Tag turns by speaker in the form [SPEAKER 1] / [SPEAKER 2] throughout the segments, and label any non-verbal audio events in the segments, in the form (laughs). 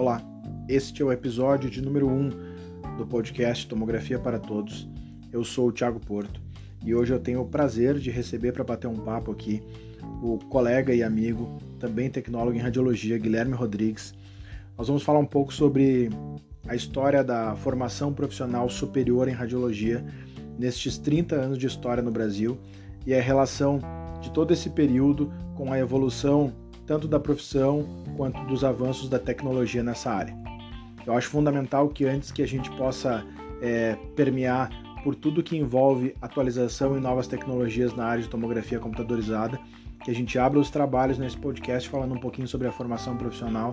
[SPEAKER 1] Olá, este é o episódio de número 1 do podcast Tomografia para Todos. Eu sou o Thiago Porto e hoje eu tenho o prazer de receber para bater um papo aqui o colega e amigo, também tecnólogo em radiologia, Guilherme Rodrigues. Nós vamos falar um pouco sobre a história da formação profissional superior em radiologia nestes 30 anos de história no Brasil e a relação de todo esse período com a evolução tanto da profissão quanto dos avanços da tecnologia nessa área. Eu acho fundamental que antes que a gente possa é, permear por tudo que envolve atualização e novas tecnologias na área de tomografia computadorizada, que a gente abra os trabalhos nesse podcast falando um pouquinho sobre a formação profissional.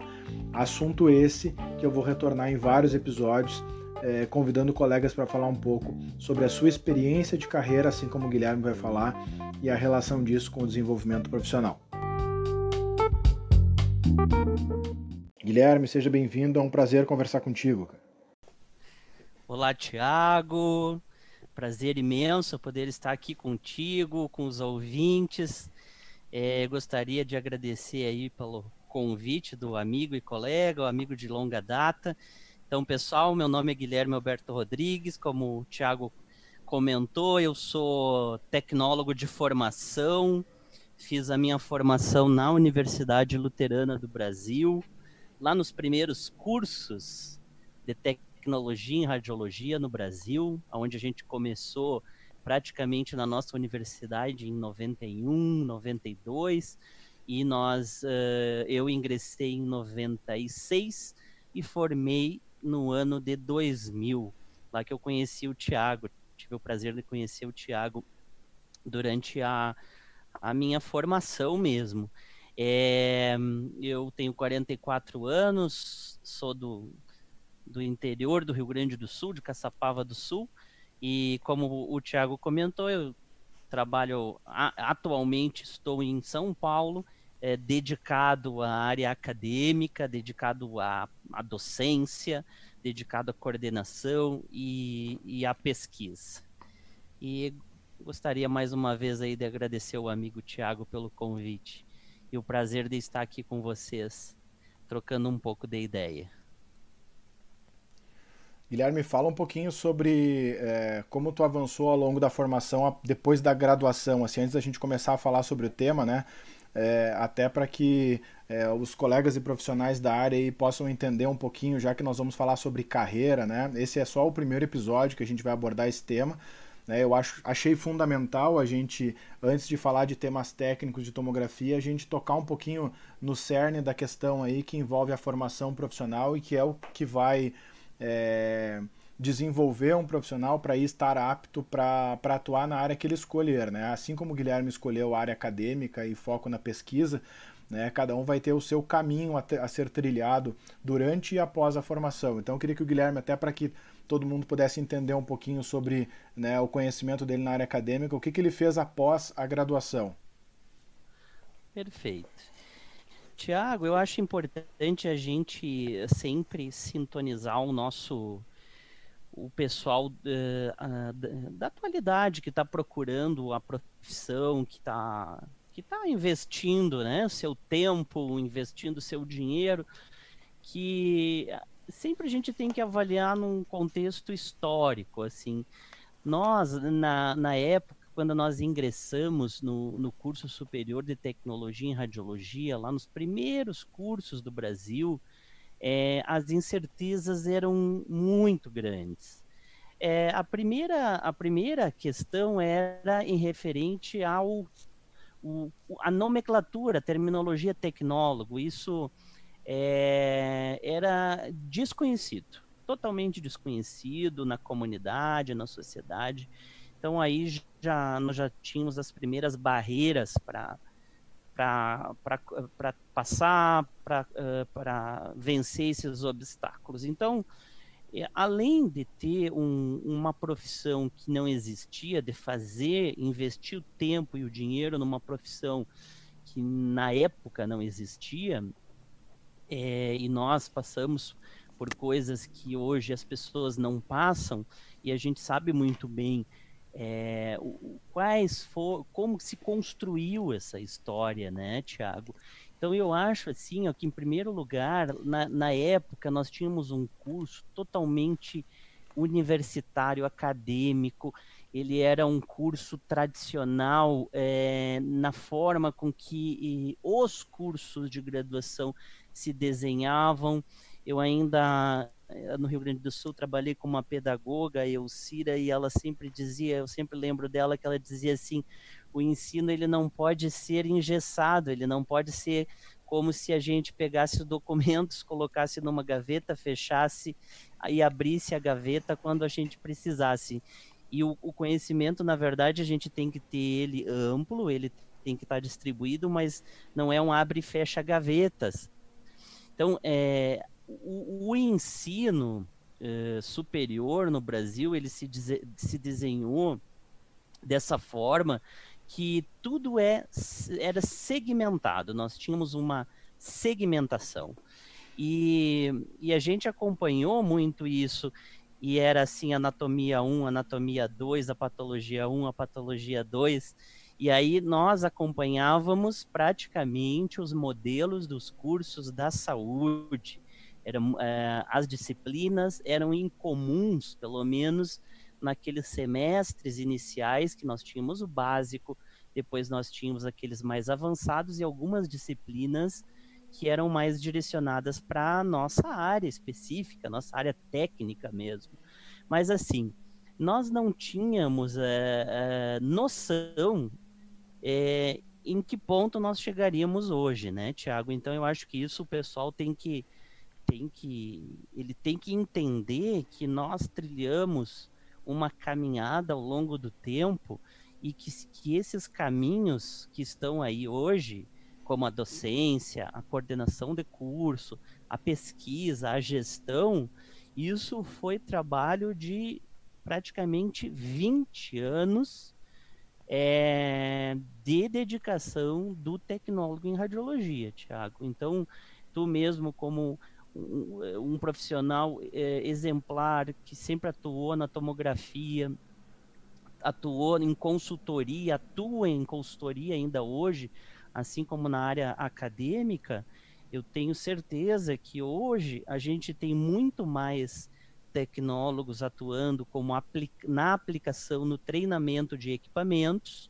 [SPEAKER 1] Assunto esse que eu vou retornar em vários episódios, é, convidando colegas para falar um pouco sobre a sua experiência de carreira, assim como o Guilherme vai falar, e a relação disso com o desenvolvimento profissional. Guilherme, seja bem-vindo, é um prazer conversar contigo.
[SPEAKER 2] Olá, Tiago. Prazer imenso poder estar aqui contigo, com os ouvintes. É, gostaria de agradecer aí pelo convite do amigo e colega, o amigo de longa data. Então, pessoal, meu nome é Guilherme Alberto Rodrigues, como o Tiago comentou, eu sou tecnólogo de formação, fiz a minha formação na Universidade Luterana do Brasil, lá nos primeiros cursos de tecnologia em radiologia no Brasil, onde a gente começou praticamente na nossa universidade em 91, 92, e nós, uh, eu ingressei em 96 e formei no ano de 2000, lá que eu conheci o Tiago, tive o prazer de conhecer o Tiago durante a, a minha formação mesmo. É, eu tenho 44 anos, sou do, do interior do Rio Grande do Sul, de Caçapava do Sul, e como o Tiago comentou, eu trabalho atualmente, estou em São Paulo, é, dedicado à área acadêmica, dedicado à, à docência, dedicado à coordenação e, e à pesquisa. E gostaria mais uma vez aí de agradecer o amigo Tiago pelo convite e o prazer de estar aqui com vocês, trocando um pouco de ideia.
[SPEAKER 1] Guilherme, fala um pouquinho sobre é, como tu avançou ao longo da formação depois da graduação, assim, antes da gente começar a falar sobre o tema, né? É, até para que é, os colegas e profissionais da área aí possam entender um pouquinho, já que nós vamos falar sobre carreira, né? Esse é só o primeiro episódio que a gente vai abordar esse tema, né? Eu acho, achei fundamental a gente, antes de falar de temas técnicos de tomografia, a gente tocar um pouquinho no cerne da questão aí que envolve a formação profissional e que é o que vai é, desenvolver um profissional para estar apto para atuar na área que ele escolher. Né? Assim como o Guilherme escolheu a área acadêmica e foco na pesquisa, né? Cada um vai ter o seu caminho a, ter, a, ser trilhado durante e após a formação. Então eu queria que o Guilherme, até para que todo mundo pudesse entender um pouquinho sobre né, o conhecimento dele na área acadêmica, o que, que ele fez após a graduação.
[SPEAKER 2] Perfeito. Tiago, eu acho importante a gente sempre sintonizar o nosso o pessoal uh, uh, da atualidade que está procurando a profissão, que está que está investindo né, seu tempo, investindo seu dinheiro, que sempre a gente tem que avaliar num contexto histórico, assim. Nós, na, na época, quando nós ingressamos no, no curso superior de tecnologia em radiologia, lá nos primeiros cursos do Brasil, é, as incertezas eram muito grandes. É, a, primeira, a primeira questão era em referente ao o, a nomenclatura, a terminologia tecnólogo. Isso é, era desconhecido, totalmente desconhecido na comunidade, na sociedade. Então aí já nós já tínhamos as primeiras barreiras para para passar, para vencer esses obstáculos. Então, é, além de ter um, uma profissão que não existia, de fazer, investir o tempo e o dinheiro numa profissão que na época não existia, é, e nós passamos por coisas que hoje as pessoas não passam, e a gente sabe muito bem é, quais for, como se construiu essa história, né, Tiago? Então eu acho assim, ó, que em primeiro lugar, na, na época nós tínhamos um curso totalmente universitário, acadêmico, ele era um curso tradicional é, na forma com que os cursos de graduação se desenhavam. Eu ainda eh, no Rio Grande do Sul trabalhei com uma pedagoga, Elcira, e ela sempre dizia, eu sempre lembro dela que ela dizia assim, o ensino ele não pode ser engessado, ele não pode ser como se a gente pegasse os documentos, (laughs) colocasse numa gaveta, fechasse e abrisse a gaveta quando a gente precisasse. E o, o conhecimento, na verdade, a gente tem que ter ele amplo, ele tem que estar distribuído, mas não é um abre e fecha gavetas. Então, é, o, o ensino é, superior no Brasil, ele se, se desenhou dessa forma que tudo é, era segmentado, nós tínhamos uma segmentação. E, e a gente acompanhou muito isso, e era assim, anatomia 1, anatomia 2, a patologia 1, a patologia 2, e aí nós acompanhávamos praticamente os modelos dos cursos da saúde. Eram, é, as disciplinas eram incomuns, pelo menos naqueles semestres iniciais que nós tínhamos o básico, depois nós tínhamos aqueles mais avançados e algumas disciplinas que eram mais direcionadas para a nossa área específica, nossa área técnica mesmo. Mas assim, nós não tínhamos é, é, noção é, em que ponto nós chegaríamos hoje, né, Tiago? Então eu acho que isso o pessoal tem que tem que ele tem que entender que nós trilhamos uma caminhada ao longo do tempo e que, que esses caminhos que estão aí hoje, como a docência, a coordenação de curso, a pesquisa, a gestão, isso foi trabalho de praticamente 20 anos é, de dedicação do tecnólogo em radiologia, Tiago. Então, tu mesmo como um, um profissional é, exemplar que sempre atuou na tomografia, atuou em consultoria, atua em consultoria ainda hoje, assim como na área acadêmica, eu tenho certeza que hoje a gente tem muito mais tecnólogos atuando como na aplicação, no treinamento de equipamentos,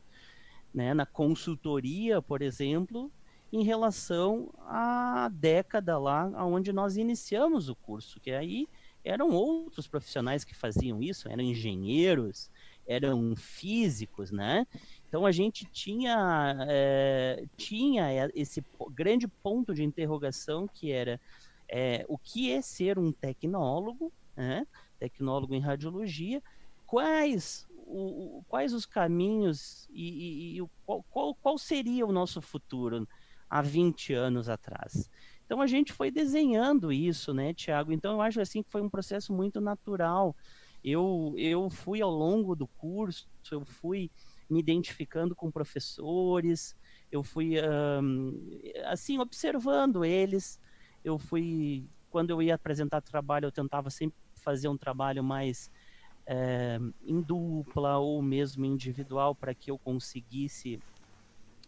[SPEAKER 2] né, na consultoria, por exemplo, em relação à década lá onde nós iniciamos o curso, que aí eram outros profissionais que faziam isso, eram engenheiros, eram físicos, né? Então a gente tinha, é, tinha esse grande ponto de interrogação que era é, o que é ser um tecnólogo, né? tecnólogo em radiologia, quais, o, quais os caminhos e, e, e qual, qual, qual seria o nosso futuro? há 20 anos atrás. Então a gente foi desenhando isso, né, Tiago? Então eu acho assim que foi um processo muito natural. Eu, eu fui ao longo do curso, eu fui me identificando com professores, eu fui um, assim observando eles. Eu fui quando eu ia apresentar trabalho, eu tentava sempre fazer um trabalho mais é, em dupla ou mesmo individual para que eu conseguisse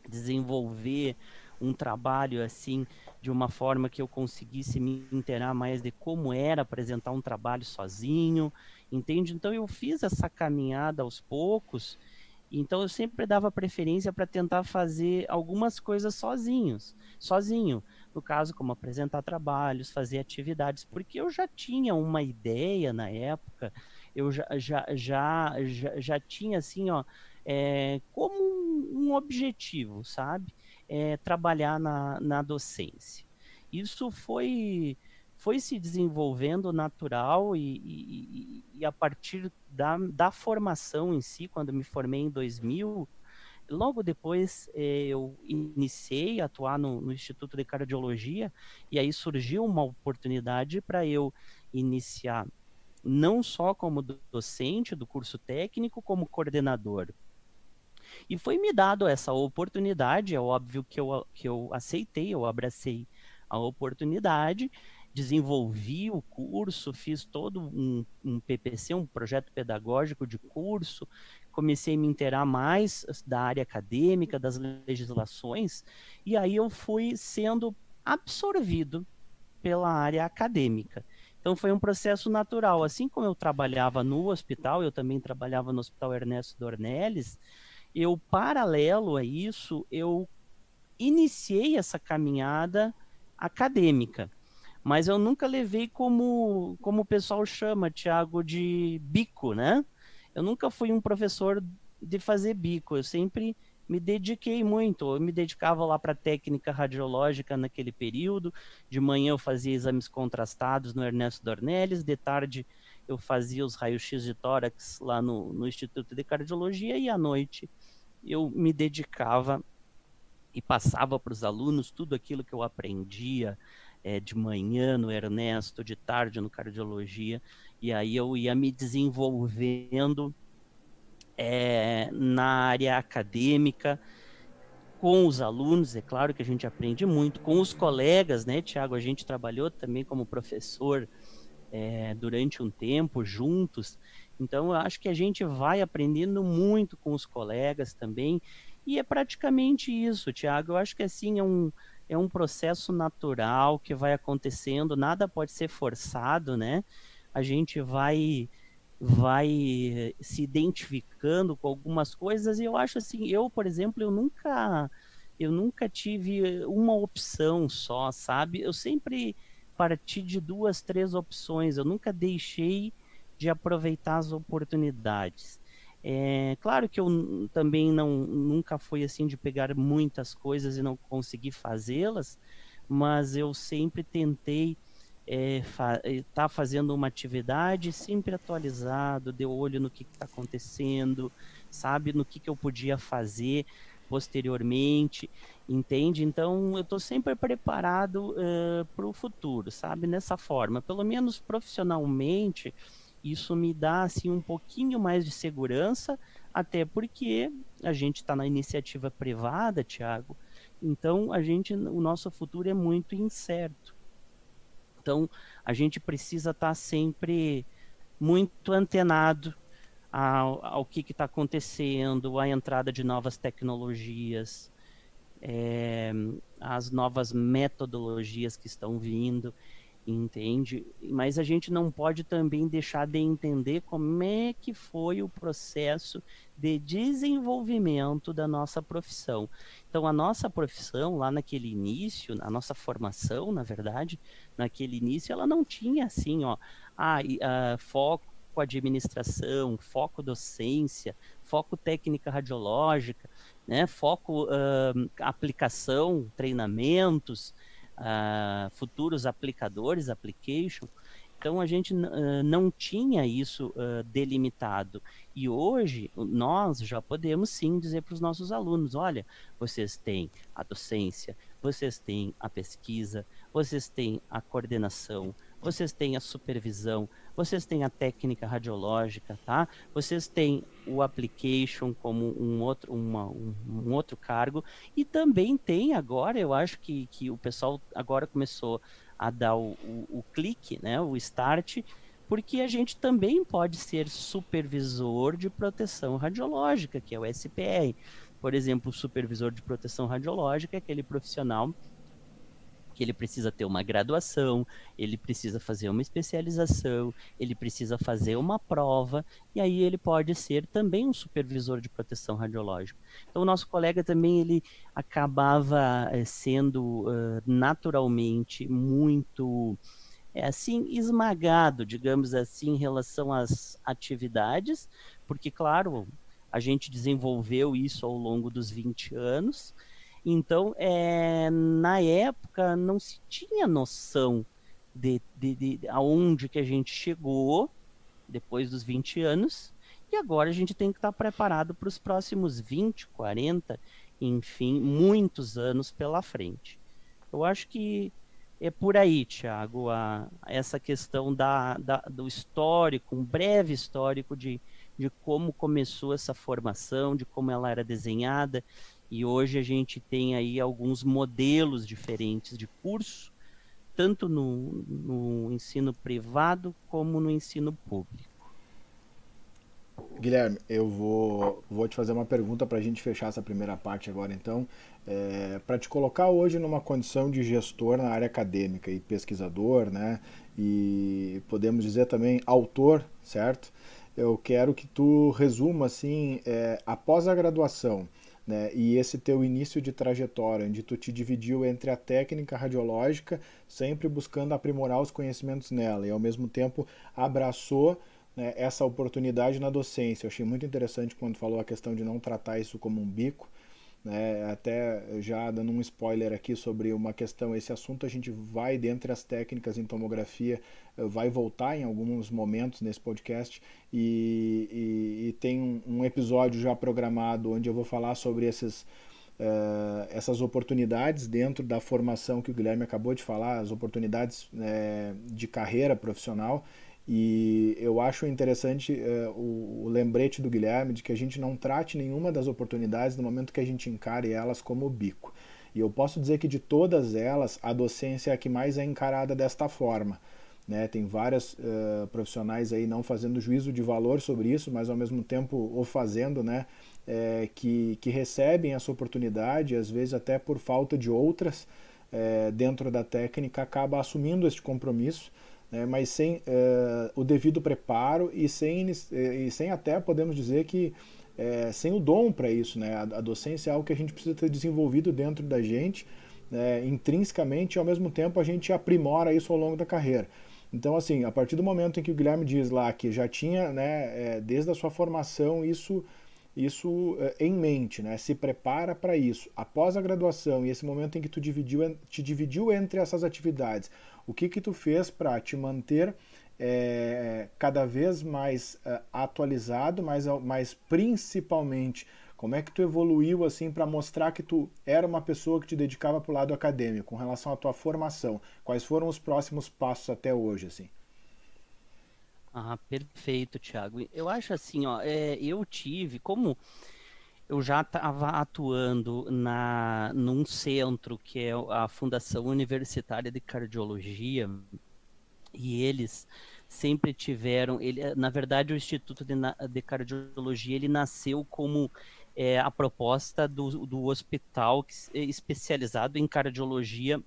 [SPEAKER 2] desenvolver um trabalho assim de uma forma que eu conseguisse me inteirar mais de como era apresentar um trabalho sozinho, entende? Então eu fiz essa caminhada aos poucos, então eu sempre dava preferência para tentar fazer algumas coisas sozinhos, sozinho. No caso, como apresentar trabalhos, fazer atividades, porque eu já tinha uma ideia na época, eu já, já, já, já, já tinha assim, ó, é, como um, objetivo, sabe? é, trabalhar na, na docência. Isso foi, foi se desenvolvendo natural e, e, e, a partir da, da formação em si, quando me formei em 2000, logo depois é, eu iniciei a atuar no, no, Instituto de Cardiologia e aí surgiu uma oportunidade para eu iniciar não só como docente do curso técnico, como coordenador. E foi me dado essa oportunidade, é óbvio que eu, que eu aceitei, eu abracei a oportunidade, desenvolvi o curso, fiz todo um, um PPC, um projeto pedagógico de curso, comecei a me inteirar mais da área acadêmica, das legislações, e aí eu fui sendo absorvido pela área acadêmica. Então foi um processo natural. Assim como eu trabalhava no hospital, eu também trabalhava no Hospital Ernesto Dornelles, eu, paralelo a isso, eu iniciei essa caminhada acadêmica. Mas eu nunca levei como, como o pessoal chama, Tiago, de bico, né? Eu nunca fui um professor de fazer bico. Eu sempre me dediquei muito. Eu me dedicava lá para técnica radiológica naquele período. De manhã eu fazia exames contrastados no Ernesto Dornelles, de tarde eu fazia os raios-x de tórax lá no, no Instituto de Cardiologia e à noite eu me dedicava e passava para os alunos tudo aquilo que eu aprendia é, de manhã no Ernesto, de tarde no Cardiologia, e aí eu ia me desenvolvendo é, na área acadêmica, com os alunos, é claro que a gente aprende muito, com os colegas, né, Tiago? A gente trabalhou também como professor é, durante um tempo juntos, então eu acho que a gente vai aprendendo muito com os colegas também, e é praticamente isso, Tiago. Eu acho que assim é um, é um processo natural que vai acontecendo, nada pode ser forçado, né? A gente vai vai se identificando com algumas coisas e eu acho assim, eu, por exemplo, eu nunca eu nunca tive uma opção só, sabe? Eu sempre parti de duas, três opções. Eu nunca deixei de aproveitar as oportunidades. É, claro que eu também não nunca fui assim de pegar muitas coisas e não conseguir fazê-las, mas eu sempre tentei é, fa tá fazendo uma atividade sempre atualizado, de olho no que está acontecendo, sabe, no que, que eu podia fazer posteriormente, entende? Então eu estou sempre preparado uh, para o futuro, sabe? Nessa forma, pelo menos profissionalmente, isso me dá assim um pouquinho mais de segurança, até porque a gente está na iniciativa privada, Tiago. Então a gente, o nosso futuro é muito incerto. Então, a gente precisa estar tá sempre muito antenado ao, ao que está acontecendo, à entrada de novas tecnologias, é, as novas metodologias que estão vindo entende? Mas a gente não pode também deixar de entender como é que foi o processo de desenvolvimento da nossa profissão. Então, a nossa profissão, lá naquele início, a nossa formação, na verdade, naquele início, ela não tinha assim, ó, ah, uh, foco administração, foco docência, foco técnica radiológica, né, foco aplicação, treinamentos, uh, futuros aplicadores, application. Então a gente uh, não tinha isso uh, delimitado. E hoje nós já podemos sim dizer para os nossos alunos: olha, vocês têm a docência, vocês têm a pesquisa, vocês têm a coordenação, vocês têm a supervisão, vocês têm a técnica radiológica, tá? Vocês têm o application como um outro, uma, um, um, outro cargo e também tem agora, eu acho que, que o pessoal agora começou a dar o, o, o clique, né, o start, porque a gente também pode ser supervisor de proteção radiológica, que é o SPR. Por exemplo, o supervisor de proteção radiológica é aquele profissional que ele precisa ter uma graduação, ele precisa fazer uma especialização, ele precisa fazer uma prova, e aí ele pode ser também um supervisor de proteção radiológica. Então, o nosso colega também ele acabava eh, sendo uh, naturalmente muito é assim esmagado, digamos assim, em relação às atividades, porque claro, a gente desenvolveu isso ao longo dos 20 anos, então, é, na época, não se tinha noção de, de, de aonde que a gente chegou depois dos 20 anos, e agora a gente tem que estar preparado para os próximos 20, 40, enfim, muitos anos pela frente. Eu acho que é por aí, Tiago, essa questão da, da, do histórico, um breve histórico de, de como começou essa formação, de como ela era desenhada e hoje a gente tem aí alguns modelos diferentes de curso, tanto no, no ensino privado como no ensino público.
[SPEAKER 1] Guilherme, eu vou, vou te fazer uma pergunta para a gente fechar essa primeira parte agora, então. É, para te colocar hoje numa condição de gestor na área acadêmica e pesquisador, né? E podemos dizer também autor, certo? Eu quero que tu resuma assim, é, após a graduação, né, e esse teu início de trajetória, onde tu te dividiu entre a técnica radiológica, sempre buscando aprimorar os conhecimentos nela, e ao mesmo tempo abraçou né, essa oportunidade na docência. Eu achei muito interessante quando falou a questão de não tratar isso como um bico, né, até já dando um spoiler aqui sobre uma questão, esse assunto a gente vai, dentre as técnicas em tomografia, eh, vai voltar em alguns momentos nesse podcast e, e, e tem um, episódio já programado onde eu vou falar sobre esses, uh, essas oportunidades dentro da formação que o Guilherme acabou de falar, as oportunidades uh, de carreira profissional e eu acho interessante uh, o, o, lembrete do Guilherme de que a gente não trate nenhuma das oportunidades no momento que a gente encare elas como bico. E eu posso dizer que de todas elas, a docência é a que mais é encarada desta forma. Né? Tem várias uh, profissionais aí não fazendo juízo de valor sobre isso, mas ao mesmo tempo o fazendo, né? É, que, que recebem essa oportunidade, às vezes até por falta de outras é, dentro da técnica, acaba assumindo este compromisso né, mas sem uh, o devido preparo e sem, e sem até, podemos dizer que, é, sem o dom para isso. Né? A, a, docência é algo que a gente precisa ter desenvolvido dentro da gente, né, intrinsecamente, e ao mesmo tempo a gente aprimora isso ao longo da carreira. Então, assim, a partir do momento em que o Guilherme diz lá que já tinha, né, é, desde a sua formação, isso isso em mente, né? Se prepara para isso. Após a graduação e esse momento em que tu dividiu, te dividiu entre essas atividades, o que que tu fez para te manter é, cada vez mais uh, atualizado, mas, mas principalmente como é que tu evoluiu assim para mostrar que tu era uma pessoa que te dedicava para o lado acadêmico, com relação à tua formação? Quais foram os próximos passos até hoje, assim?
[SPEAKER 2] Ah, perfeito, Thiago. Eu acho assim, ó, é, eu tive, como eu já estava atuando na num centro que é a Fundação Universitária de Cardiologia e eles sempre tiveram ele na verdade o Instituto de, de Cardiologia ele nasceu como é, a proposta do, do hospital especializado em cardiologia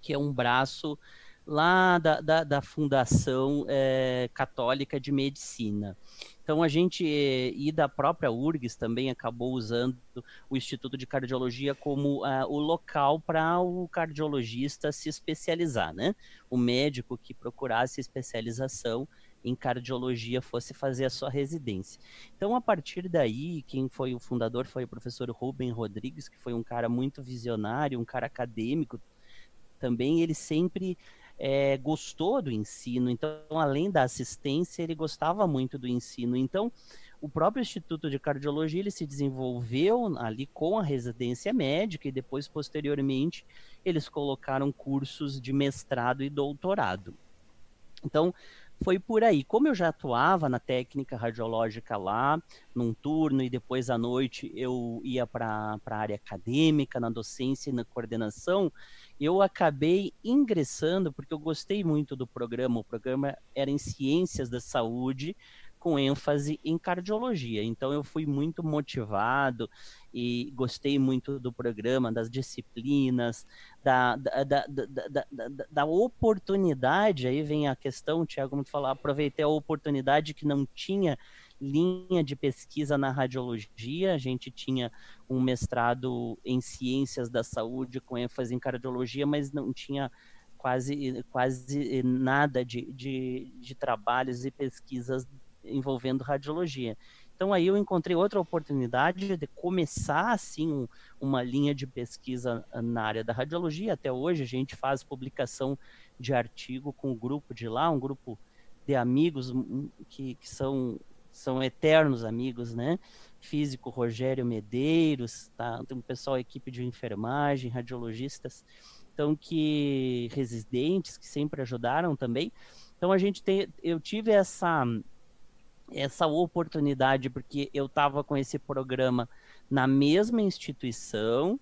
[SPEAKER 2] que é um braço lá da, da, da Fundação é, Católica de Medicina. Então a gente e da própria URGS também acabou usando o Instituto de Cardiologia como uh, o local para o cardiologista se especializar, né? O médico que procurasse especialização em cardiologia fosse fazer a sua residência. Então, a partir daí, quem foi o fundador foi o professor Rubem Rodrigues, que foi um cara muito visionário, um cara acadêmico também. Ele sempre é, gostou do ensino, então, além da assistência, ele gostava muito do ensino. Então, o próprio Instituto de Cardiologia ele se desenvolveu ali com a residência médica e depois, posteriormente, eles colocaram cursos de mestrado e doutorado. Então, foi por aí. Como eu já atuava na técnica radiológica lá, num turno, e depois à noite eu ia para a área acadêmica, na docência e na coordenação, eu acabei ingressando, porque eu gostei muito do programa. O programa era em ciências da saúde, com ênfase em cardiologia. Então eu fui muito motivado e gostei muito do programa, das disciplinas, da, da, da, da, da, da oportunidade. Aí vem a questão, Tiago, muito falar, aproveitei a oportunidade que não tinha linha de pesquisa na radiologia, a gente tinha um mestrado em ciências da saúde com ênfase em cardiologia, mas não tinha quase, quase nada de, de, de trabalhos e pesquisas envolvendo radiologia. Então aí eu encontrei outra oportunidade de começar assim um, uma linha de pesquisa na área da radiologia. Até hoje a gente faz publicação de artigo com o um grupo de lá, um grupo de amigos hum, que, que são são eternos amigos, né? Físico Rogério Medeiros, tá? Tem um pessoal, equipe de enfermagem, radiologistas, então que residentes que sempre ajudaram também. Então a gente tem, eu tive essa essa oportunidade porque eu estava com esse programa na mesma instituição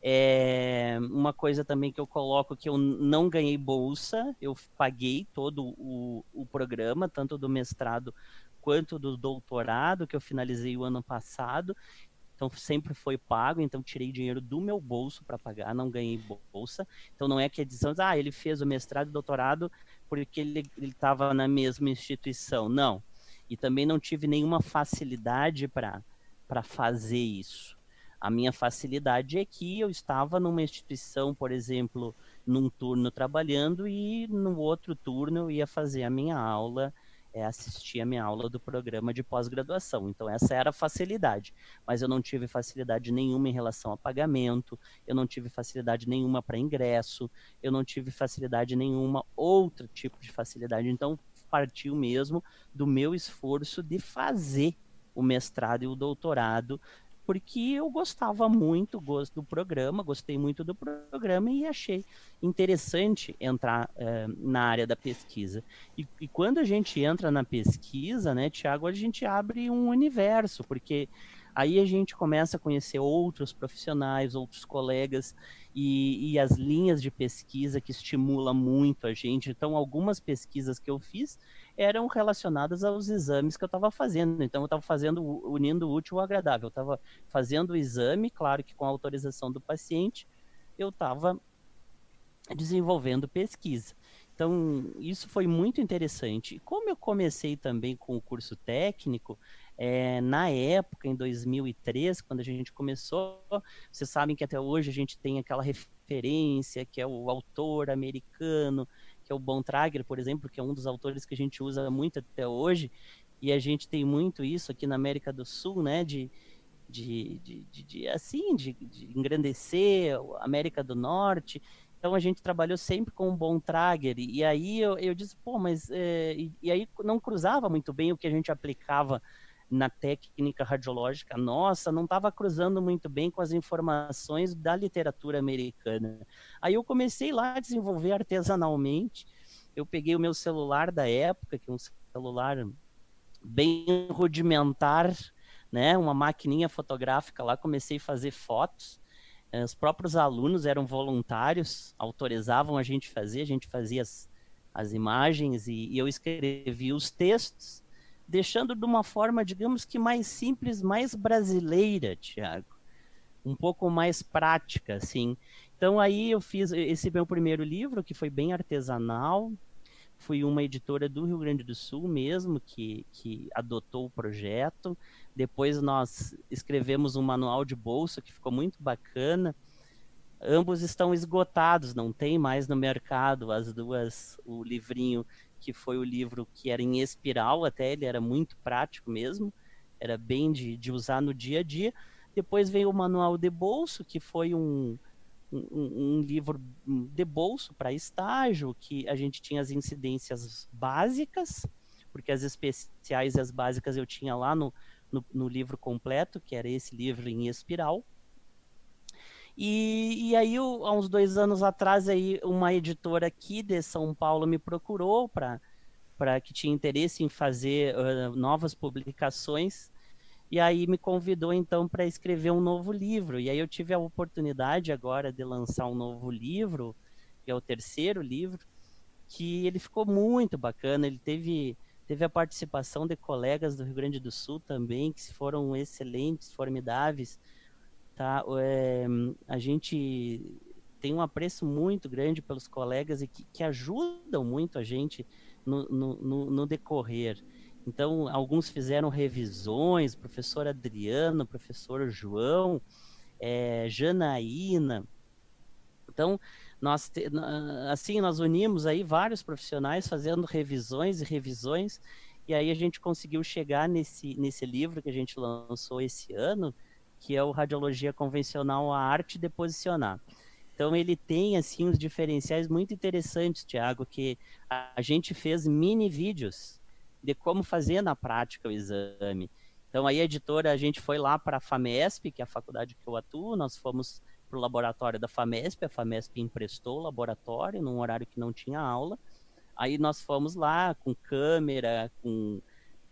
[SPEAKER 2] É, uma coisa também que eu coloco que eu não ganhei bolsa, eu paguei todo o, o programa, tanto do mestrado quanto do doutorado, que eu finalizei o ano passado. Então sempre foi pago, então tirei dinheiro do meu bolso para pagar, não ganhei bolsa. Então não é que a edição, ah, ele fez o mestrado e doutorado porque ele estava na mesma instituição. Não. E também não tive nenhuma facilidade para fazer isso. A minha facilidade é que eu estava numa instituição, por exemplo, num turno trabalhando e no outro turno eu ia fazer a minha aula, é, assistir a minha aula do programa de pós-graduação. Então essa era a facilidade, mas eu não tive facilidade nenhuma em relação a pagamento, eu não tive facilidade nenhuma para ingresso, eu não tive facilidade nenhuma outro tipo de facilidade. Então partiu mesmo do meu esforço de fazer o mestrado e o doutorado porque eu gostava muito do programa, gostei muito do programa e achei interessante entrar eh, na área da pesquisa. E, e, quando a gente entra na pesquisa, né, Tiago, a gente abre um universo, porque aí a gente começa a conhecer outros profissionais, outros colegas e, e as linhas de pesquisa que estimulam muito a gente. Então, algumas pesquisas que eu fiz eram relacionadas aos exames que eu estava fazendo. Então, eu estava fazendo, unindo o útil ao agradável. Eu estava fazendo o exame, claro que com a autorização do paciente, eu estava desenvolvendo pesquisa. Então, isso foi muito interessante. E como eu comecei também com o curso técnico, é, na época, em 2003, quando a gente começou, vocês sabem que até hoje a gente tem aquela referência, que é o autor americano, que é o Bontrager, por exemplo, que é um dos autores que a gente usa muito até hoje, e a gente tem muito isso aqui na América do Sul, né, de, de, de, de, de assim, de, de, engrandecer a América do Norte. Então a gente trabalhou sempre com o Bontrager, e, e aí eu, eu disse, pô, mas. É, e, e aí não cruzava muito bem o que a gente aplicava na técnica radiológica nossa não estava cruzando muito bem com as informações da literatura americana. Aí eu comecei lá a desenvolver artesanalmente. Eu peguei o meu celular da época, que é um celular bem rudimentar, né, uma maquininha fotográfica lá, comecei a fazer fotos. Os próprios alunos eram voluntários, autorizavam a gente fazer, a gente fazia as, as imagens e, e eu escrevia os textos deixando de uma forma, digamos que mais simples, mais brasileira, Tiago. Um pouco mais prática, assim. Então aí eu fiz esse meu primeiro livro, que foi bem artesanal. Fui uma editora do Rio Grande do Sul mesmo, que, que adotou o projeto. Depois nós escrevemos um manual de bolsa, que ficou muito bacana. Ambos estão esgotados, não tem mais no mercado as duas, o livrinho que foi o livro que era em espiral, até ele era muito prático mesmo, era bem de, de usar no dia a dia. Depois veio o Manual de Bolso, que foi um, um, um livro de bolso para estágio, que a gente tinha as incidências básicas, porque as especiais e as básicas eu tinha lá no, no, no livro completo, que era esse livro em espiral. E, e aí, há uns dois anos atrás, aí, uma editora aqui de São Paulo me procurou para para que tinha interesse em fazer uh, novas publicações. E aí me convidou então para escrever um novo livro. E aí eu tive a oportunidade agora de lançar um novo livro que é o terceiro livro que ele ficou muito bacana. Ele teve teve a participação de colegas do Rio Grande do Sul também que foram excelentes formidáveis tá? É, a gente tem um apreço muito grande pelos colegas e que, que ajudam muito a gente no, no, no, decorrer. Então, alguns fizeram revisões, professor Adriano, professor João, é, Janaína. Então, nós assim nós unimos aí vários profissionais fazendo revisões e revisões e aí a gente conseguiu chegar nesse nesse livro que a gente lançou esse ano que é o Radiologia Convencional, a arte de posicionar. Então ele tem assim uns diferenciais muito interessantes, Tiago, que a gente fez mini vídeos de como fazer na prática o exame. Então aí a editora, a gente foi lá para a FAMESP, que é a faculdade que eu atuo, nós fomos para o laboratório da FAMESP, a FAMESP emprestou o laboratório num horário que não tinha aula. Aí nós fomos lá com câmera, com,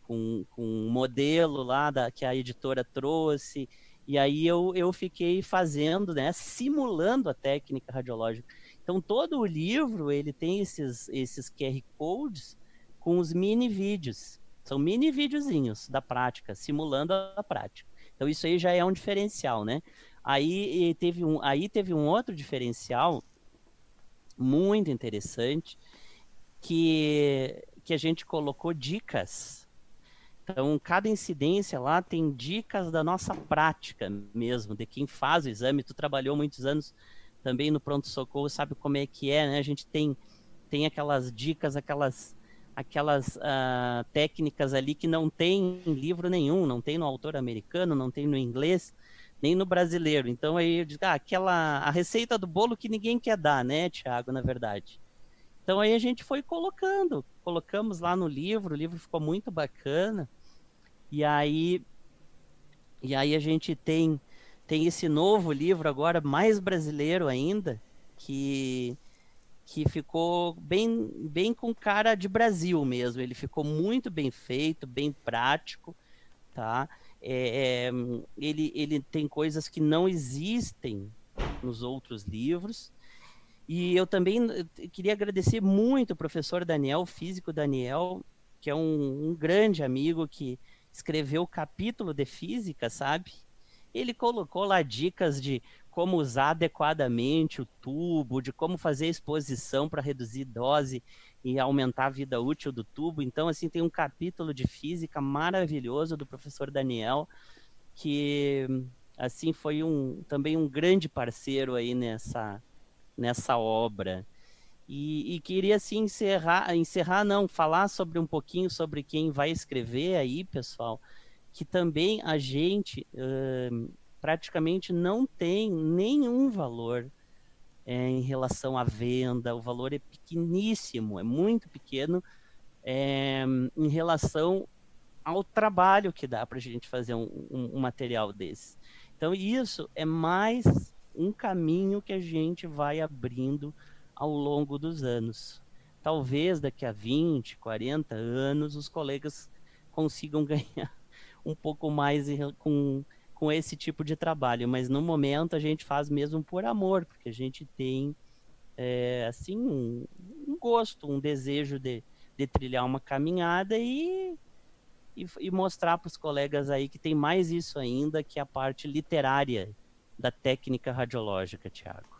[SPEAKER 2] com, com um modelo lá da, que a editora trouxe, E aí eu, eu fiquei fazendo, né, simulando a técnica radiológica. Então todo o livro ele tem esses, esses QR codes com os mini vídeos. São mini videozinhos da prática, simulando a prática. Então isso aí já é um diferencial, né? Aí teve um, aí teve um outro diferencial muito interessante que, que a gente colocou dicas. Então, cada incidência lá tem dicas da nossa prática mesmo, de quem faz o exame. Tu trabalhou muitos anos também no pronto-socorro, sabe como é que é, né? A gente tem, tem aquelas dicas, aquelas aquelas uh, técnicas ali que não tem em livro nenhum, não tem no autor americano, não tem no inglês, nem no brasileiro. Então aí eu digo, ah, aquela a receita do bolo que ninguém quer dar, né, Tiago, na verdade. Então aí a gente foi colocando, colocamos lá no livro, o livro ficou muito bacana. E aí e aí a gente tem tem esse novo livro agora mais brasileiro ainda, que que ficou bem, bem com cara de Brasil mesmo. Ele ficou muito bem feito, bem prático, tá? É, é, ele, ele tem coisas que não existem nos outros livros. E eu também queria agradecer muito o professor Daniel, físico Daniel, que é um, um grande amigo que escreveu o capítulo de física, sabe? Ele colocou lá dicas de como usar adequadamente o tubo, de como fazer exposição para reduzir dose e aumentar a vida útil do tubo. Então, assim, tem um capítulo de física maravilhoso do professor Daniel, que assim foi um também um grande parceiro aí nessa nessa obra. E, e, queria assim encerrar, encerrar não, falar sobre um pouquinho sobre quem vai escrever aí, pessoal, que também a gente uh, praticamente não tem nenhum valor é, em relação à venda, o valor é pequeníssimo, é muito pequeno é, em relação ao trabalho que dá para a gente fazer um, um, um material desse. Então, isso é mais um caminho que a gente vai abrindo ao longo dos anos. Talvez daqui a 20, 40 anos os colegas consigam (laughs) ganhar um pouco mais com com esse tipo de trabalho, mas no momento a gente faz mesmo por amor, porque a gente tem é, assim um, um, gosto, um desejo de, de trilhar uma caminhada e, e, e mostrar para os colegas aí que tem mais isso ainda que a parte literária da técnica radiológica, Tiago.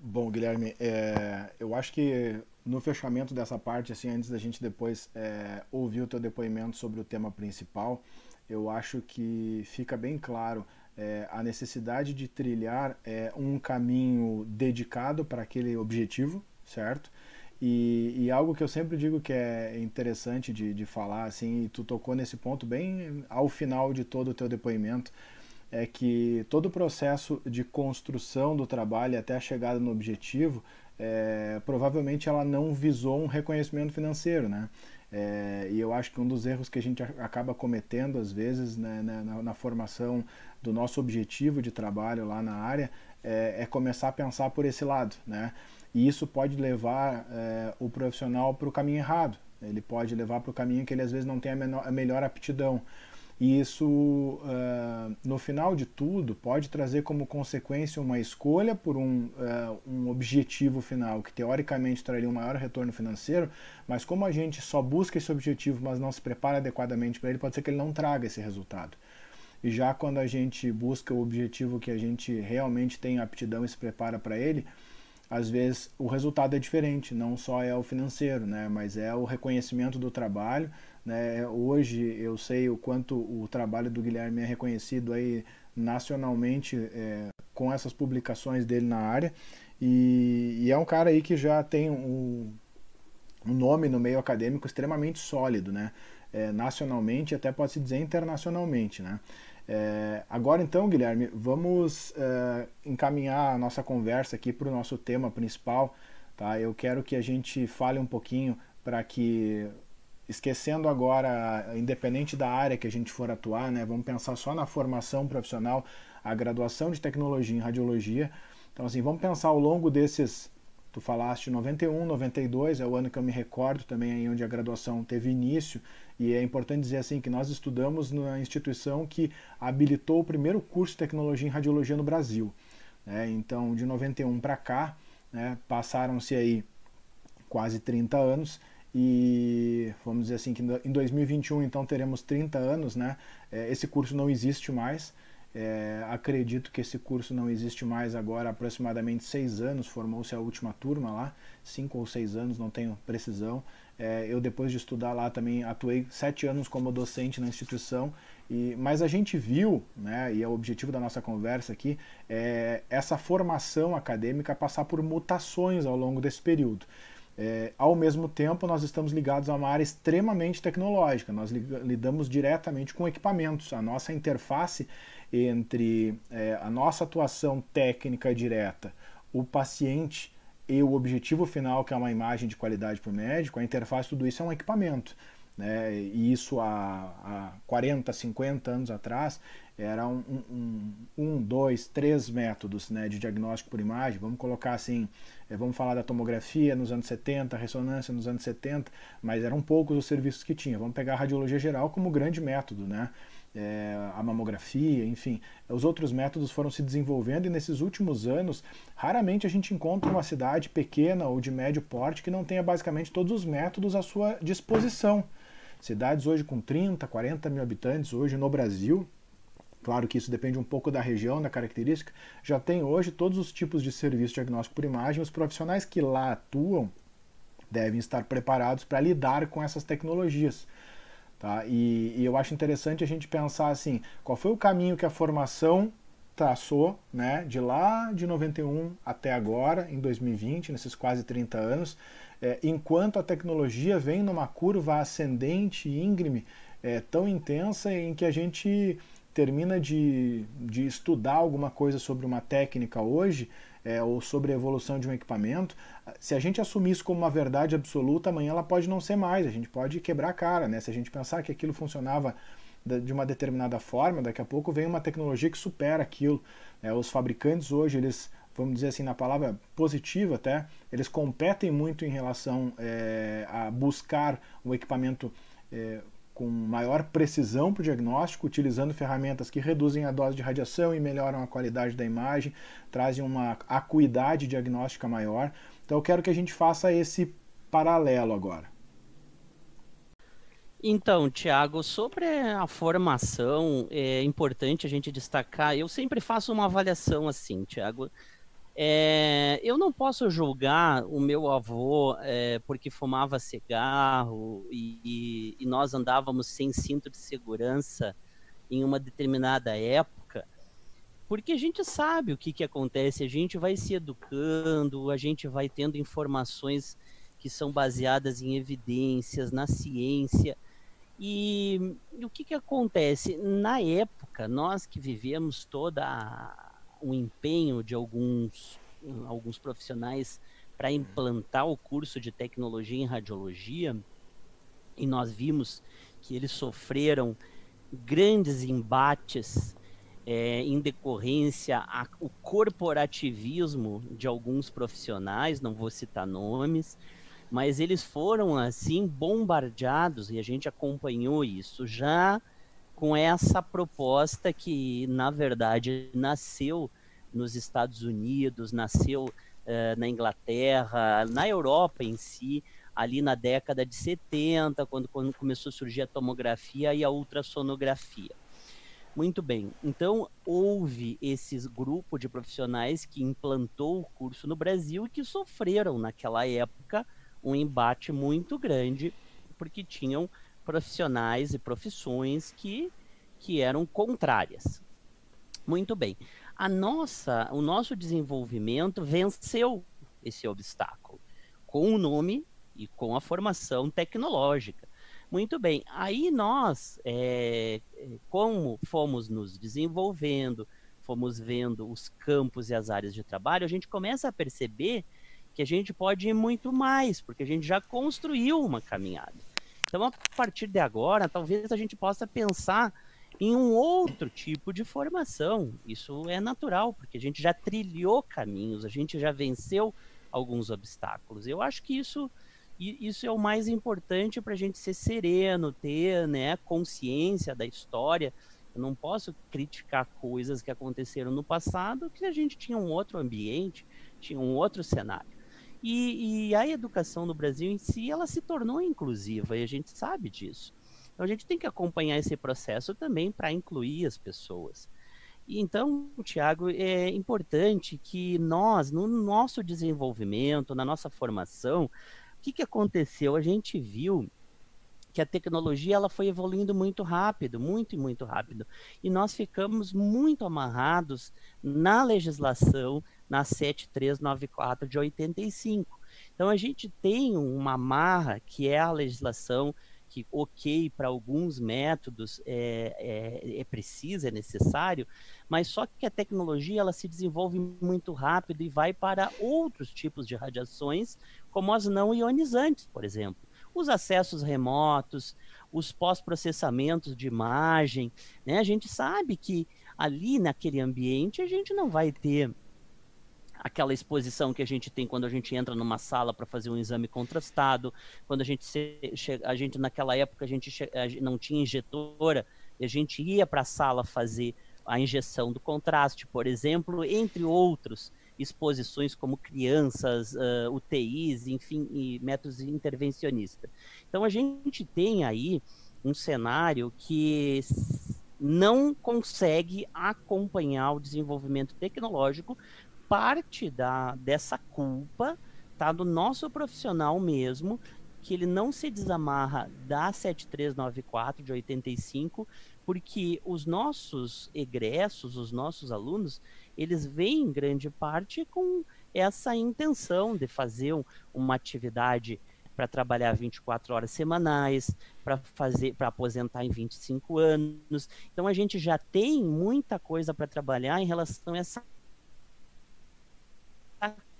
[SPEAKER 1] Bom, Guilherme, é, eu acho que no fechamento dessa parte, assim, antes da gente depois é, ouvir o teu depoimento sobre o tema principal, eu acho que fica bem claro é, a necessidade de trilhar é, um caminho dedicado para aquele objetivo, certo? E, e, algo que eu sempre digo que é interessante de, de falar, assim, e tu tocou nesse ponto bem ao final de todo o teu depoimento, é que todo o processo de construção do trabalho até a chegada no objetivo, é, provavelmente ela não visou um reconhecimento financeiro, né? É, e eu acho que um dos erros que a gente acaba cometendo às vezes né, na, na, na, formação do nosso objetivo de trabalho lá na área é, é começar a pensar por esse lado, né? E isso pode levar é, o profissional para o caminho errado. Ele pode levar para o caminho que ele às vezes não tem a, menor, a melhor aptidão. E isso, uh, no final de tudo, pode trazer como consequência uma escolha por um, uh, um objetivo final, que teoricamente traria um maior retorno financeiro, mas como a gente só busca esse objetivo, mas não se prepara adequadamente para ele, pode ser que ele não traga esse resultado. E já quando a gente busca o objetivo que a gente realmente tem aptidão e se prepara para ele, às vezes o resultado é diferente, não só é o financeiro, né, mas é o reconhecimento do trabalho, né? Hoje eu sei o quanto o trabalho do Guilherme é reconhecido aí nacionalmente é, com essas publicações dele na área e, e, é um cara aí que já tem um, um nome no meio acadêmico extremamente sólido, né? É, nacionalmente até pode se dizer internacionalmente, né? É, agora então, Guilherme, vamos é, encaminhar a nossa conversa aqui para o nosso tema principal, tá? Eu quero que a gente fale um pouquinho para que esquecendo agora, independente da área que a gente for atuar, né, vamos pensar só na formação profissional, a graduação de tecnologia em radiologia. Então, assim, vamos pensar ao longo desses Tu falaste 91, 92, é o ano que eu me recordo também aí onde a graduação teve início, e é importante dizer assim que nós estudamos na instituição que habilitou o primeiro curso de tecnologia em radiologia no Brasil. Né? Então, de 91 para cá, né, passaram-se aí quase 30 anos e vamos dizer assim que em 2021 então teremos 30 anos, né? É, esse curso não existe mais. É, acredito que esse curso não existe mais agora aproximadamente seis anos, formou-se a última turma lá, cinco ou seis anos, não tenho precisão. É, eu depois de estudar lá também atuei sete anos como docente na instituição, e, mas a gente viu, né, e é o objetivo da nossa conversa aqui, é, essa formação acadêmica passar por mutações ao longo desse período. É, ao mesmo tempo, nós estamos ligados a uma área extremamente tecnológica, nós lidamos diretamente com equipamentos. A nossa interface entre é, a nossa atuação técnica direta, o paciente e o objetivo final, que é uma imagem de qualidade para o médico, a interface, tudo isso é um equipamento. Né? E isso há, há 40, 50 anos atrás era um, um, um, dois, três métodos né, de diagnóstico por imagem. Vamos colocar assim, é, vamos falar da tomografia nos anos 70, ressonância nos anos 70, mas eram poucos os serviços que tinha. Vamos pegar a radiologia geral como grande método, né? É, a mamografia, enfim. Os outros métodos foram se desenvolvendo e nesses últimos anos, raramente a gente encontra uma cidade pequena ou de médio porte que não tenha basicamente todos os métodos à sua disposição. Cidades hoje com 30, 40 mil habitantes, hoje no Brasil, Claro que isso depende um pouco da região, da característica. Já tem hoje todos os tipos de serviço diagnóstico por imagem. Os profissionais que lá atuam devem estar preparados para lidar com essas tecnologias. Tá? E, e, eu acho interessante a gente pensar assim, qual foi o caminho que a formação traçou, né, de lá de 91 até agora, em 2020, nesses quase 30 anos, é, enquanto a tecnologia vem numa curva ascendente, íngreme, é, tão intensa em que a gente termina de, de estudar alguma coisa sobre uma técnica hoje, é, ou sobre a evolução de um equipamento, se a gente assumir isso como uma verdade absoluta, amanhã ela pode não ser mais, a gente pode quebrar a cara, né? Se a gente pensar que aquilo funcionava de uma determinada forma, daqui a pouco vem uma tecnologia que supera aquilo. É, os fabricantes hoje, eles, vamos dizer assim, na palavra positiva até, eles competem muito em relação é, a buscar um equipamento é, com maior precisão para o diagnóstico, utilizando ferramentas que reduzem a dose de radiação e melhoram a qualidade da imagem, trazem uma acuidade diagnóstica maior. Então eu quero que a gente faça esse paralelo agora.
[SPEAKER 2] Então, Tiago, sobre a formação, é importante a gente destacar. Eu sempre faço uma avaliação assim, Tiago. É, eu não posso julgar o meu avô é, porque fumava cigarro e, e, nós andávamos sem cinto de segurança em uma determinada época, porque a gente sabe o que, que acontece, a gente vai se educando, a gente vai tendo informações que são baseadas em evidências, na ciência. E, e o que, que acontece? Na época, nós que vivemos toda a o empenho de alguns, alguns profissionais para implantar o curso de tecnologia em radiologia, e nós vimos que eles sofreram grandes embates é, em decorrência ao corporativismo de alguns profissionais, não vou citar nomes, mas eles foram assim bombardeados e a gente acompanhou isso já com essa proposta que, na verdade, nasceu nos Estados Unidos, nasceu uh, na Inglaterra, na Europa em si, ali na década de 70, quando, quando começou a surgir a tomografia e a ultrassonografia. Muito bem, então houve esse grupo de profissionais que implantou o curso no Brasil e que sofreram naquela época um embate muito grande, porque tinham profissionais e profissões que, que eram contrárias. Muito bem. A nossa, o nosso desenvolvimento venceu esse obstáculo com o nome e com a formação tecnológica. Muito bem. Aí nós, é, como fomos nos desenvolvendo, fomos vendo os campos e as áreas de trabalho, a gente começa a perceber que a gente pode ir muito mais, porque a gente já construiu uma caminhada. Então, a partir de agora, talvez a gente possa pensar em um outro tipo de formação. Isso é natural, porque a gente já trilhou caminhos, a gente já venceu alguns obstáculos. Eu acho que isso isso é o mais importante para a gente ser sereno, ter né, consciência da história. Eu não posso criticar coisas que aconteceram no passado, que a gente tinha um outro ambiente, tinha um outro cenário. E, e, a educação no Brasil em si, ela se tornou inclusiva e a gente sabe disso. Então a gente tem que acompanhar esse processo também para incluir as pessoas. E então, Tiago, é importante que nós, no nosso desenvolvimento, na nossa formação, o que, que aconteceu? A gente viu que a tecnologia ela foi evoluindo muito rápido, muito e muito rápido. E nós ficamos muito amarrados na legislação, na 7394 de 85. Então a gente tem uma marra que é a legislação que ok para alguns métodos é, é, é preciso, é necessário, mas só que a tecnologia ela se desenvolve muito rápido e vai para outros tipos de radiações, como as não ionizantes, por exemplo. Os acessos remotos, os pós-processamentos de imagem, né? A gente sabe que ali naquele ambiente a gente não vai ter aquela exposição que a gente tem quando a gente entra numa sala para fazer um exame contrastado, quando a gente a gente naquela época a gente não tinha injetora e a gente ia para a sala fazer a injeção do contraste, por exemplo, entre outros exposições como crianças, uh, UTIs, enfim, e métodos intervencionistas. Então a gente tem aí um cenário que não consegue acompanhar o desenvolvimento tecnológico parte da, dessa culpa tá do nosso profissional mesmo, que ele não se desamarra da 7394 de 85, porque os nossos egressos, os nossos alunos, eles vêm em grande parte com essa intenção de fazer um, uma atividade para trabalhar 24 horas semanais, para fazer, para aposentar em 25 anos. Então a gente já tem muita coisa para trabalhar em relação a essa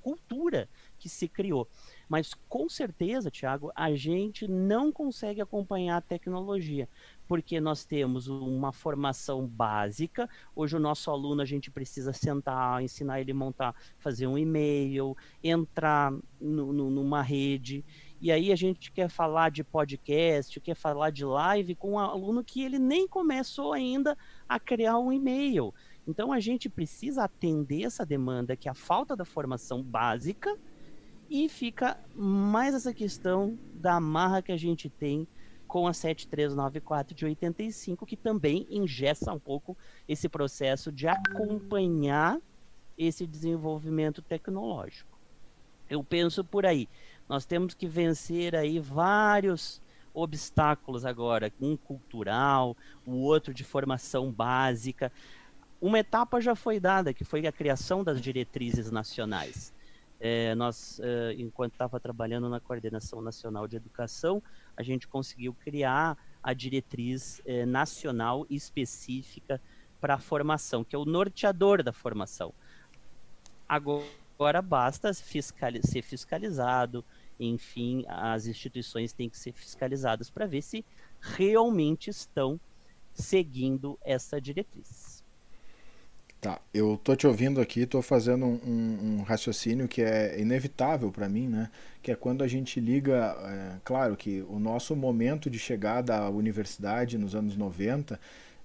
[SPEAKER 2] cultura que se criou. Mas com certeza, Tiago, a gente não consegue acompanhar a tecnologia, porque nós temos uma formação básica. Hoje o nosso aluno a gente precisa sentar, ensinar ele a montar, fazer um e-mail, entrar no, no, numa rede. E aí a gente quer falar de podcast, quer falar de live com um aluno que ele nem começou ainda a criar um e-mail. Então a gente precisa atender essa demanda que é a falta da formação básica e fica mais essa questão da amarra que a gente tem com a 7394 de 85, que também ingessa um pouco esse processo de acompanhar esse desenvolvimento tecnológico. Eu penso por aí. Nós temos que vencer aí vários obstáculos agora, um cultural, o outro de formação básica uma etapa já foi dada, que foi a criação das diretrizes nacionais. É, nós, é, enquanto estava trabalhando na Coordenação Nacional de Educação, a gente conseguiu criar a diretriz é, nacional específica para a formação, que é o norteador da formação. Agora basta fiscali ser fiscalizado, enfim, as instituições têm que ser fiscalizadas para ver se realmente estão seguindo essa diretriz.
[SPEAKER 1] Tá, eu tô te ouvindo aqui, tô fazendo um, um raciocínio que é inevitável para mim, né? Que é quando a gente liga, é, claro que o nosso momento de chegada à universidade nos anos 90,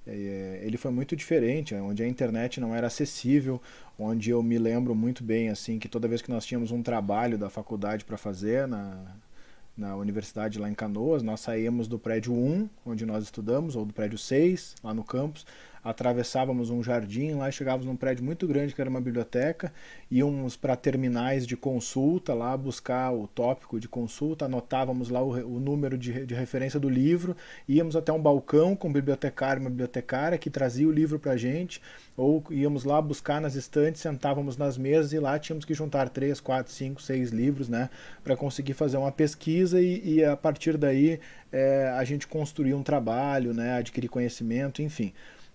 [SPEAKER 1] é, ele foi muito diferente, onde a internet não era acessível, onde eu me lembro muito bem assim que toda vez que nós tínhamos um trabalho da faculdade para fazer na, na universidade lá em Canoas, nós saímos do prédio 1, onde nós estudamos, ou do prédio 6, lá no campus, atravessávamos um jardim, lá chegávamos num prédio muito grande que era uma biblioteca, íamos para terminais de consulta lá buscar o tópico de consulta, anotávamos lá o, o número de, de, referência do livro, íamos até um balcão com um bibliotecário e uma bibliotecária que trazia o livro para a gente, ou íamos lá buscar nas estantes, sentávamos nas mesas e lá tínhamos que juntar três, quatro, cinco, seis livros, né, para conseguir fazer uma pesquisa. E, e a partir daí é, a gente construir um trabalho, né, adquirir conhecimento, enfim.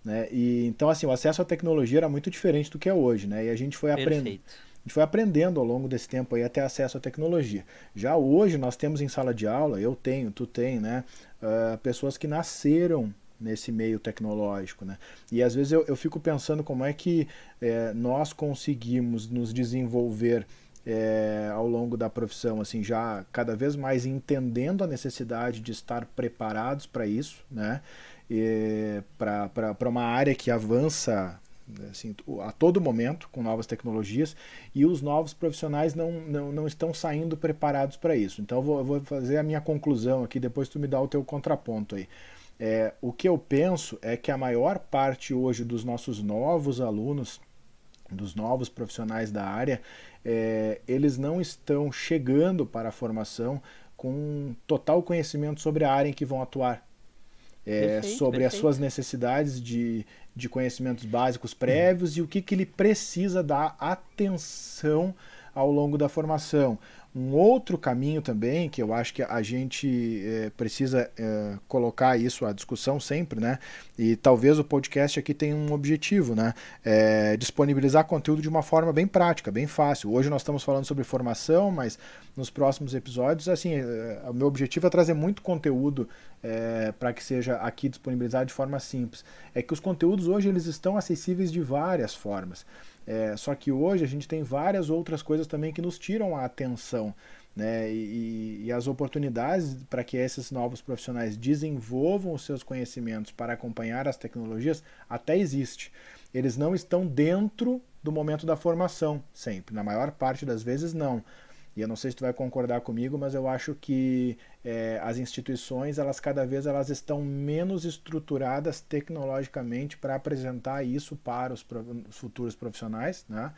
[SPEAKER 1] Né? E, então, assim, o acesso à tecnologia era muito diferente do que é hoje, né? E a gente foi aprendendo. A gente foi aprendendo ao longo desse tempo aí a ter acesso à tecnologia. Já hoje nós temos em sala de aula, eu tenho, tu tem, né? Uh, pessoas que nasceram nesse meio tecnológico, né? E às vezes eu, eu fico pensando como é que é, nós conseguimos nos desenvolver é, ao longo da profissão, assim, já cada vez mais entendendo a necessidade de estar preparados para isso, né? Para uma área que avança assim, a todo momento com novas tecnologias e os novos profissionais não, não, não estão saindo preparados para isso. Então eu vou, eu vou, fazer a minha conclusão aqui, depois tu me dá o teu contraponto aí. É, o que eu penso é que a maior parte hoje dos nossos novos alunos, dos novos profissionais da área, é, eles não estão chegando para a formação com total conhecimento sobre a área em que vão atuar. É, perfeito, sobre perfeito. as suas necessidades de, de conhecimentos básicos prévios e o que, que ele precisa dar atenção ao longo da formação. Um outro caminho também, que eu acho que a gente é, precisa é, colocar isso à discussão sempre, né? E talvez o podcast aqui tenha um objetivo, né? É disponibilizar conteúdo de uma forma bem prática, bem fácil. Hoje nós estamos falando sobre formação, mas nos próximos episódios, assim, é, o meu objetivo é trazer muito conteúdo para que seja aqui disponibilizado de forma simples. É que os conteúdos hoje eles estão acessíveis de várias formas. É, só que hoje a gente tem várias outras coisas também que nos tiram a atenção. Né? E, e as oportunidades para que esses novos profissionais desenvolvam os seus conhecimentos para acompanhar as tecnologias até existe. Eles não estão dentro do momento da formação, sempre. Na maior parte das vezes, não. E eu não sei se tu vai concordar comigo, mas eu acho que é, as instituições, elas cada vez elas estão menos estruturadas tecnologicamente para apresentar isso para os, os futuros profissionais, né?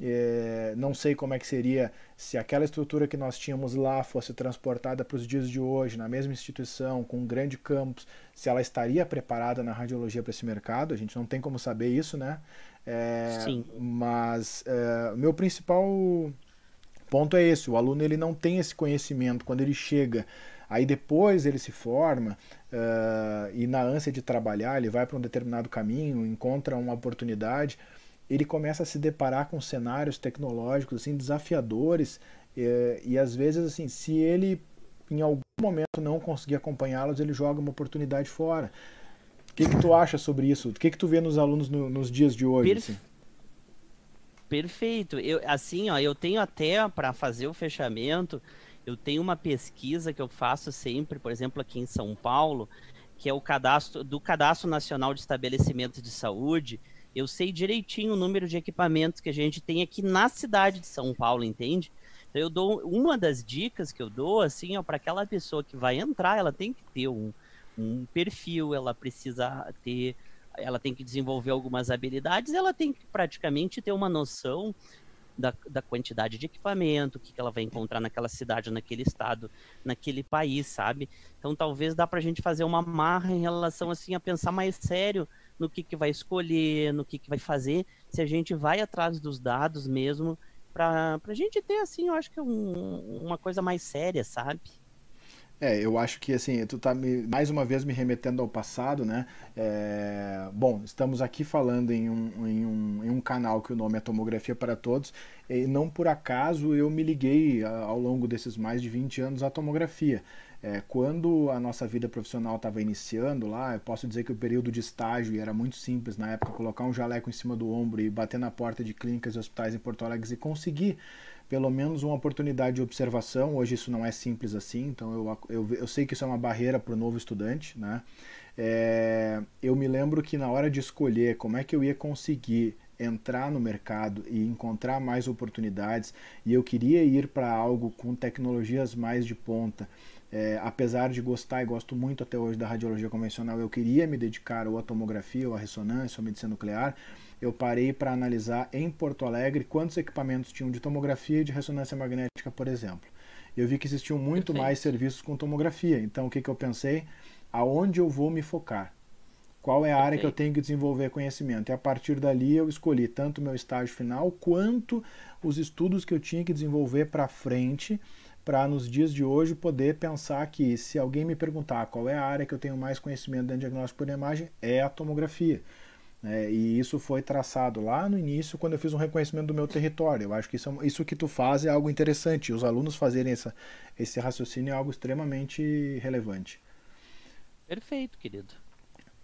[SPEAKER 1] É, não sei como é que seria se aquela estrutura que nós tínhamos lá fosse transportada para os dias de hoje, na mesma instituição, com um grande campus, se ela estaria preparada na radiologia para esse mercado. A gente não tem como saber isso, né? É, Sim. Mas é, meu principal ponto é esse: o aluno ele não tem esse conhecimento quando ele chega. Aí depois ele se forma uh, e na ânsia de trabalhar ele vai para um determinado caminho, encontra uma oportunidade, ele começa a se deparar com cenários tecnológicos assim desafiadores uh, e às vezes assim se ele em algum momento não conseguir acompanhá-los ele joga uma oportunidade fora. O que, que tu acha sobre isso? O que, que tu vê nos alunos no, nos dias de hoje? Assim?
[SPEAKER 2] Perfeito. Eu, assim, ó, eu tenho até para fazer o fechamento, eu tenho uma pesquisa que eu faço sempre, por exemplo, aqui em São Paulo, que é o cadastro do Cadastro Nacional de Estabelecimentos de Saúde. Eu sei direitinho o número de equipamentos que a gente tem aqui na cidade de São Paulo, entende? Então, eu dou uma das dicas que eu dou, assim, para aquela pessoa que vai entrar, ela tem que ter um, um perfil, ela precisa ter ela tem que desenvolver algumas habilidades, ela tem que praticamente ter uma noção da, da quantidade de equipamento, o que, que ela vai encontrar naquela cidade, naquele estado, naquele país, sabe? Então talvez dá para a gente fazer uma marra em relação assim a pensar mais sério no que, que vai escolher, no que, que vai fazer, se a gente vai atrás dos dados mesmo, para a gente ter assim, eu acho que um, uma coisa mais séria, sabe?
[SPEAKER 1] É, eu acho que assim, tu tá me, mais uma vez me remetendo ao passado, né? É, bom, estamos aqui falando em um, em, um, em um canal que o nome é Tomografia para Todos, e não por acaso eu me liguei ao longo desses mais de 20 anos à tomografia. É, quando a nossa vida profissional estava iniciando lá, eu posso dizer que o período de estágio era muito simples na época, colocar um jaleco em cima do ombro e bater na porta de clínicas e hospitais em Porto Alegre e conseguir pelo menos uma oportunidade de observação. Hoje isso não é simples assim, então eu, eu, eu sei que isso é uma barreira para o novo estudante. Né? É, eu me lembro que na hora de escolher como é que eu ia conseguir entrar no mercado e encontrar mais oportunidades, e eu queria ir para algo com tecnologias mais de ponta. É, apesar de gostar e gosto muito até hoje da radiologia convencional, eu queria me dedicar ou à tomografia, ou à ressonância, ou à medicina nuclear eu parei para analisar em Porto Alegre quantos equipamentos tinham de tomografia e de ressonância magnética, por exemplo. Eu vi que existiam muito Perfeito. mais serviços com tomografia. Então, o que, que eu pensei? Aonde eu vou me focar? Qual é a área que eu tenho que desenvolver conhecimento? E a partir dali eu escolhi tanto o meu estágio final quanto os estudos que eu tinha que desenvolver para frente, para nos dias de hoje poder pensar que se alguém me perguntar qual é a área que eu tenho mais conhecimento dentro de diagnóstico por imagem, é a tomografia. É, e isso foi traçado lá no início, quando eu fiz um reconhecimento do meu território. Eu acho que isso, é isso que tu faz é algo interessante. Os alunos fazerem essa, esse raciocínio é algo extremamente relevante.
[SPEAKER 2] Perfeito, querido.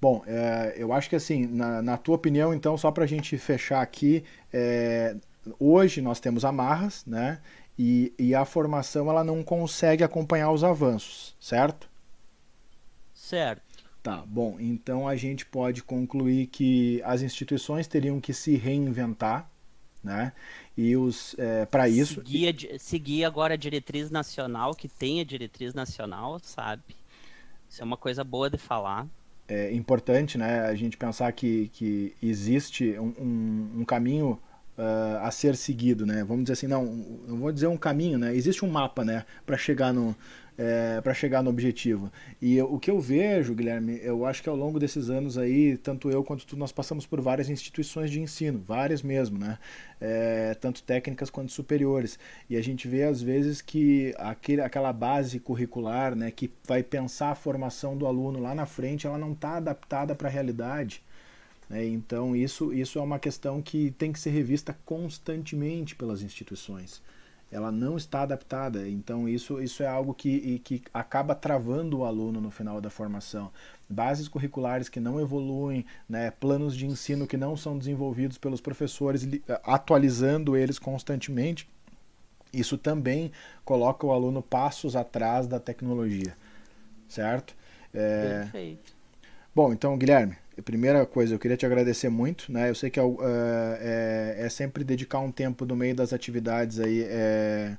[SPEAKER 1] Bom, é, eu acho que assim, na, na tua opinião, então, só para a gente fechar aqui, é, hoje nós temos amarras, né? E, e a formação ela não consegue acompanhar os avanços, certo?
[SPEAKER 2] Certo.
[SPEAKER 1] Tá, bom, então a gente pode concluir que as instituições teriam que se reinventar, né? E os é, para isso
[SPEAKER 2] seguir, seguir agora a diretriz nacional que tem a diretriz nacional, sabe? Isso é uma coisa boa de falar.
[SPEAKER 1] É importante, né? A gente pensar que, que existe um, um, um caminho uh, a ser seguido, né? Vamos dizer assim, não, não vou dizer um caminho, né? Existe um mapa, né, para chegar no é, para chegar no objetivo. E eu, o que eu vejo, Guilherme, eu acho que ao longo desses anos aí, tanto eu quanto tu, nós passamos por várias instituições de ensino, várias mesmo, né? É, tanto técnicas quanto superiores. E a gente vê às vezes que aquele, aquela base curricular, né, que vai pensar a formação do aluno lá na frente, ela não está adaptada para a realidade. Né? Então, isso, isso é uma questão que tem que ser revista constantemente pelas instituições. Ela não está adaptada, então isso, isso é algo que, que acaba travando o aluno no final da formação. Bases curriculares que não evoluem, né? planos de ensino que não são desenvolvidos pelos professores, atualizando eles constantemente. Isso também coloca o aluno passos atrás da tecnologia, certo?
[SPEAKER 2] É... Perfeito.
[SPEAKER 1] Bom, então, Guilherme, primeira coisa, eu queria te agradecer muito, né? Eu sei que é, é, é sempre dedicar um tempo no meio das atividades aí é,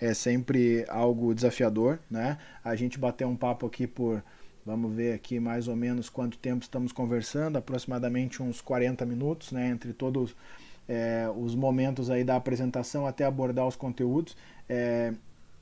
[SPEAKER 1] é sempre algo desafiador, né? A gente bateu um papo aqui por, vamos ver aqui mais ou menos quanto tempo estamos conversando, aproximadamente uns 40 minutos, né? Entre todos é, os momentos aí da apresentação até abordar os conteúdos. É,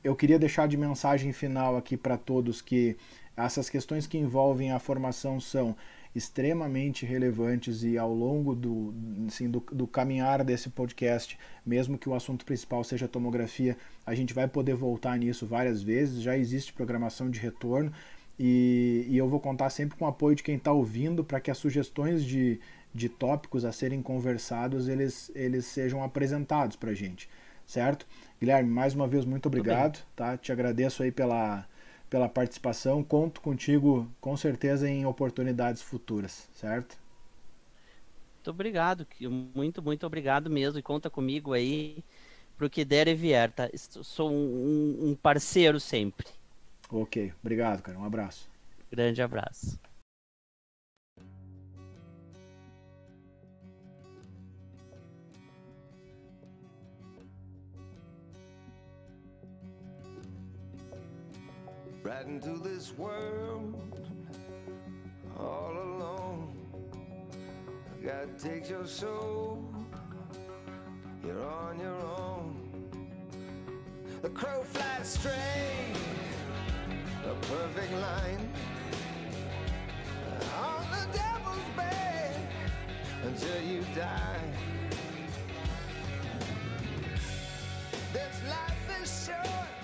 [SPEAKER 1] eu queria deixar de mensagem final aqui para todos que essas questões que envolvem a formação são extremamente relevantes e ao longo do, assim, do, do, caminhar desse podcast, mesmo que o assunto principal seja tomografia, a gente vai poder voltar nisso várias vezes. Já existe programação de retorno e, e eu vou contar sempre com o apoio de quem está ouvindo para que as sugestões de, de tópicos a serem conversados eles, eles sejam apresentados para a gente, certo? Guilherme, mais uma vez muito obrigado, tá? Te agradeço aí pela pela participação. Conto contigo com certeza em oportunidades futuras, certo?
[SPEAKER 2] Muito obrigado, muito, muito obrigado mesmo. E conta comigo aí pro que der e vier, tá? Sou um, um parceiro sempre.
[SPEAKER 1] Ok, obrigado, cara. Um abraço.
[SPEAKER 2] Grande abraço. right into this world all alone. God takes your soul, you're on your own. The crow flies straight, a perfect line. On the devil's bed until you die. This life is short.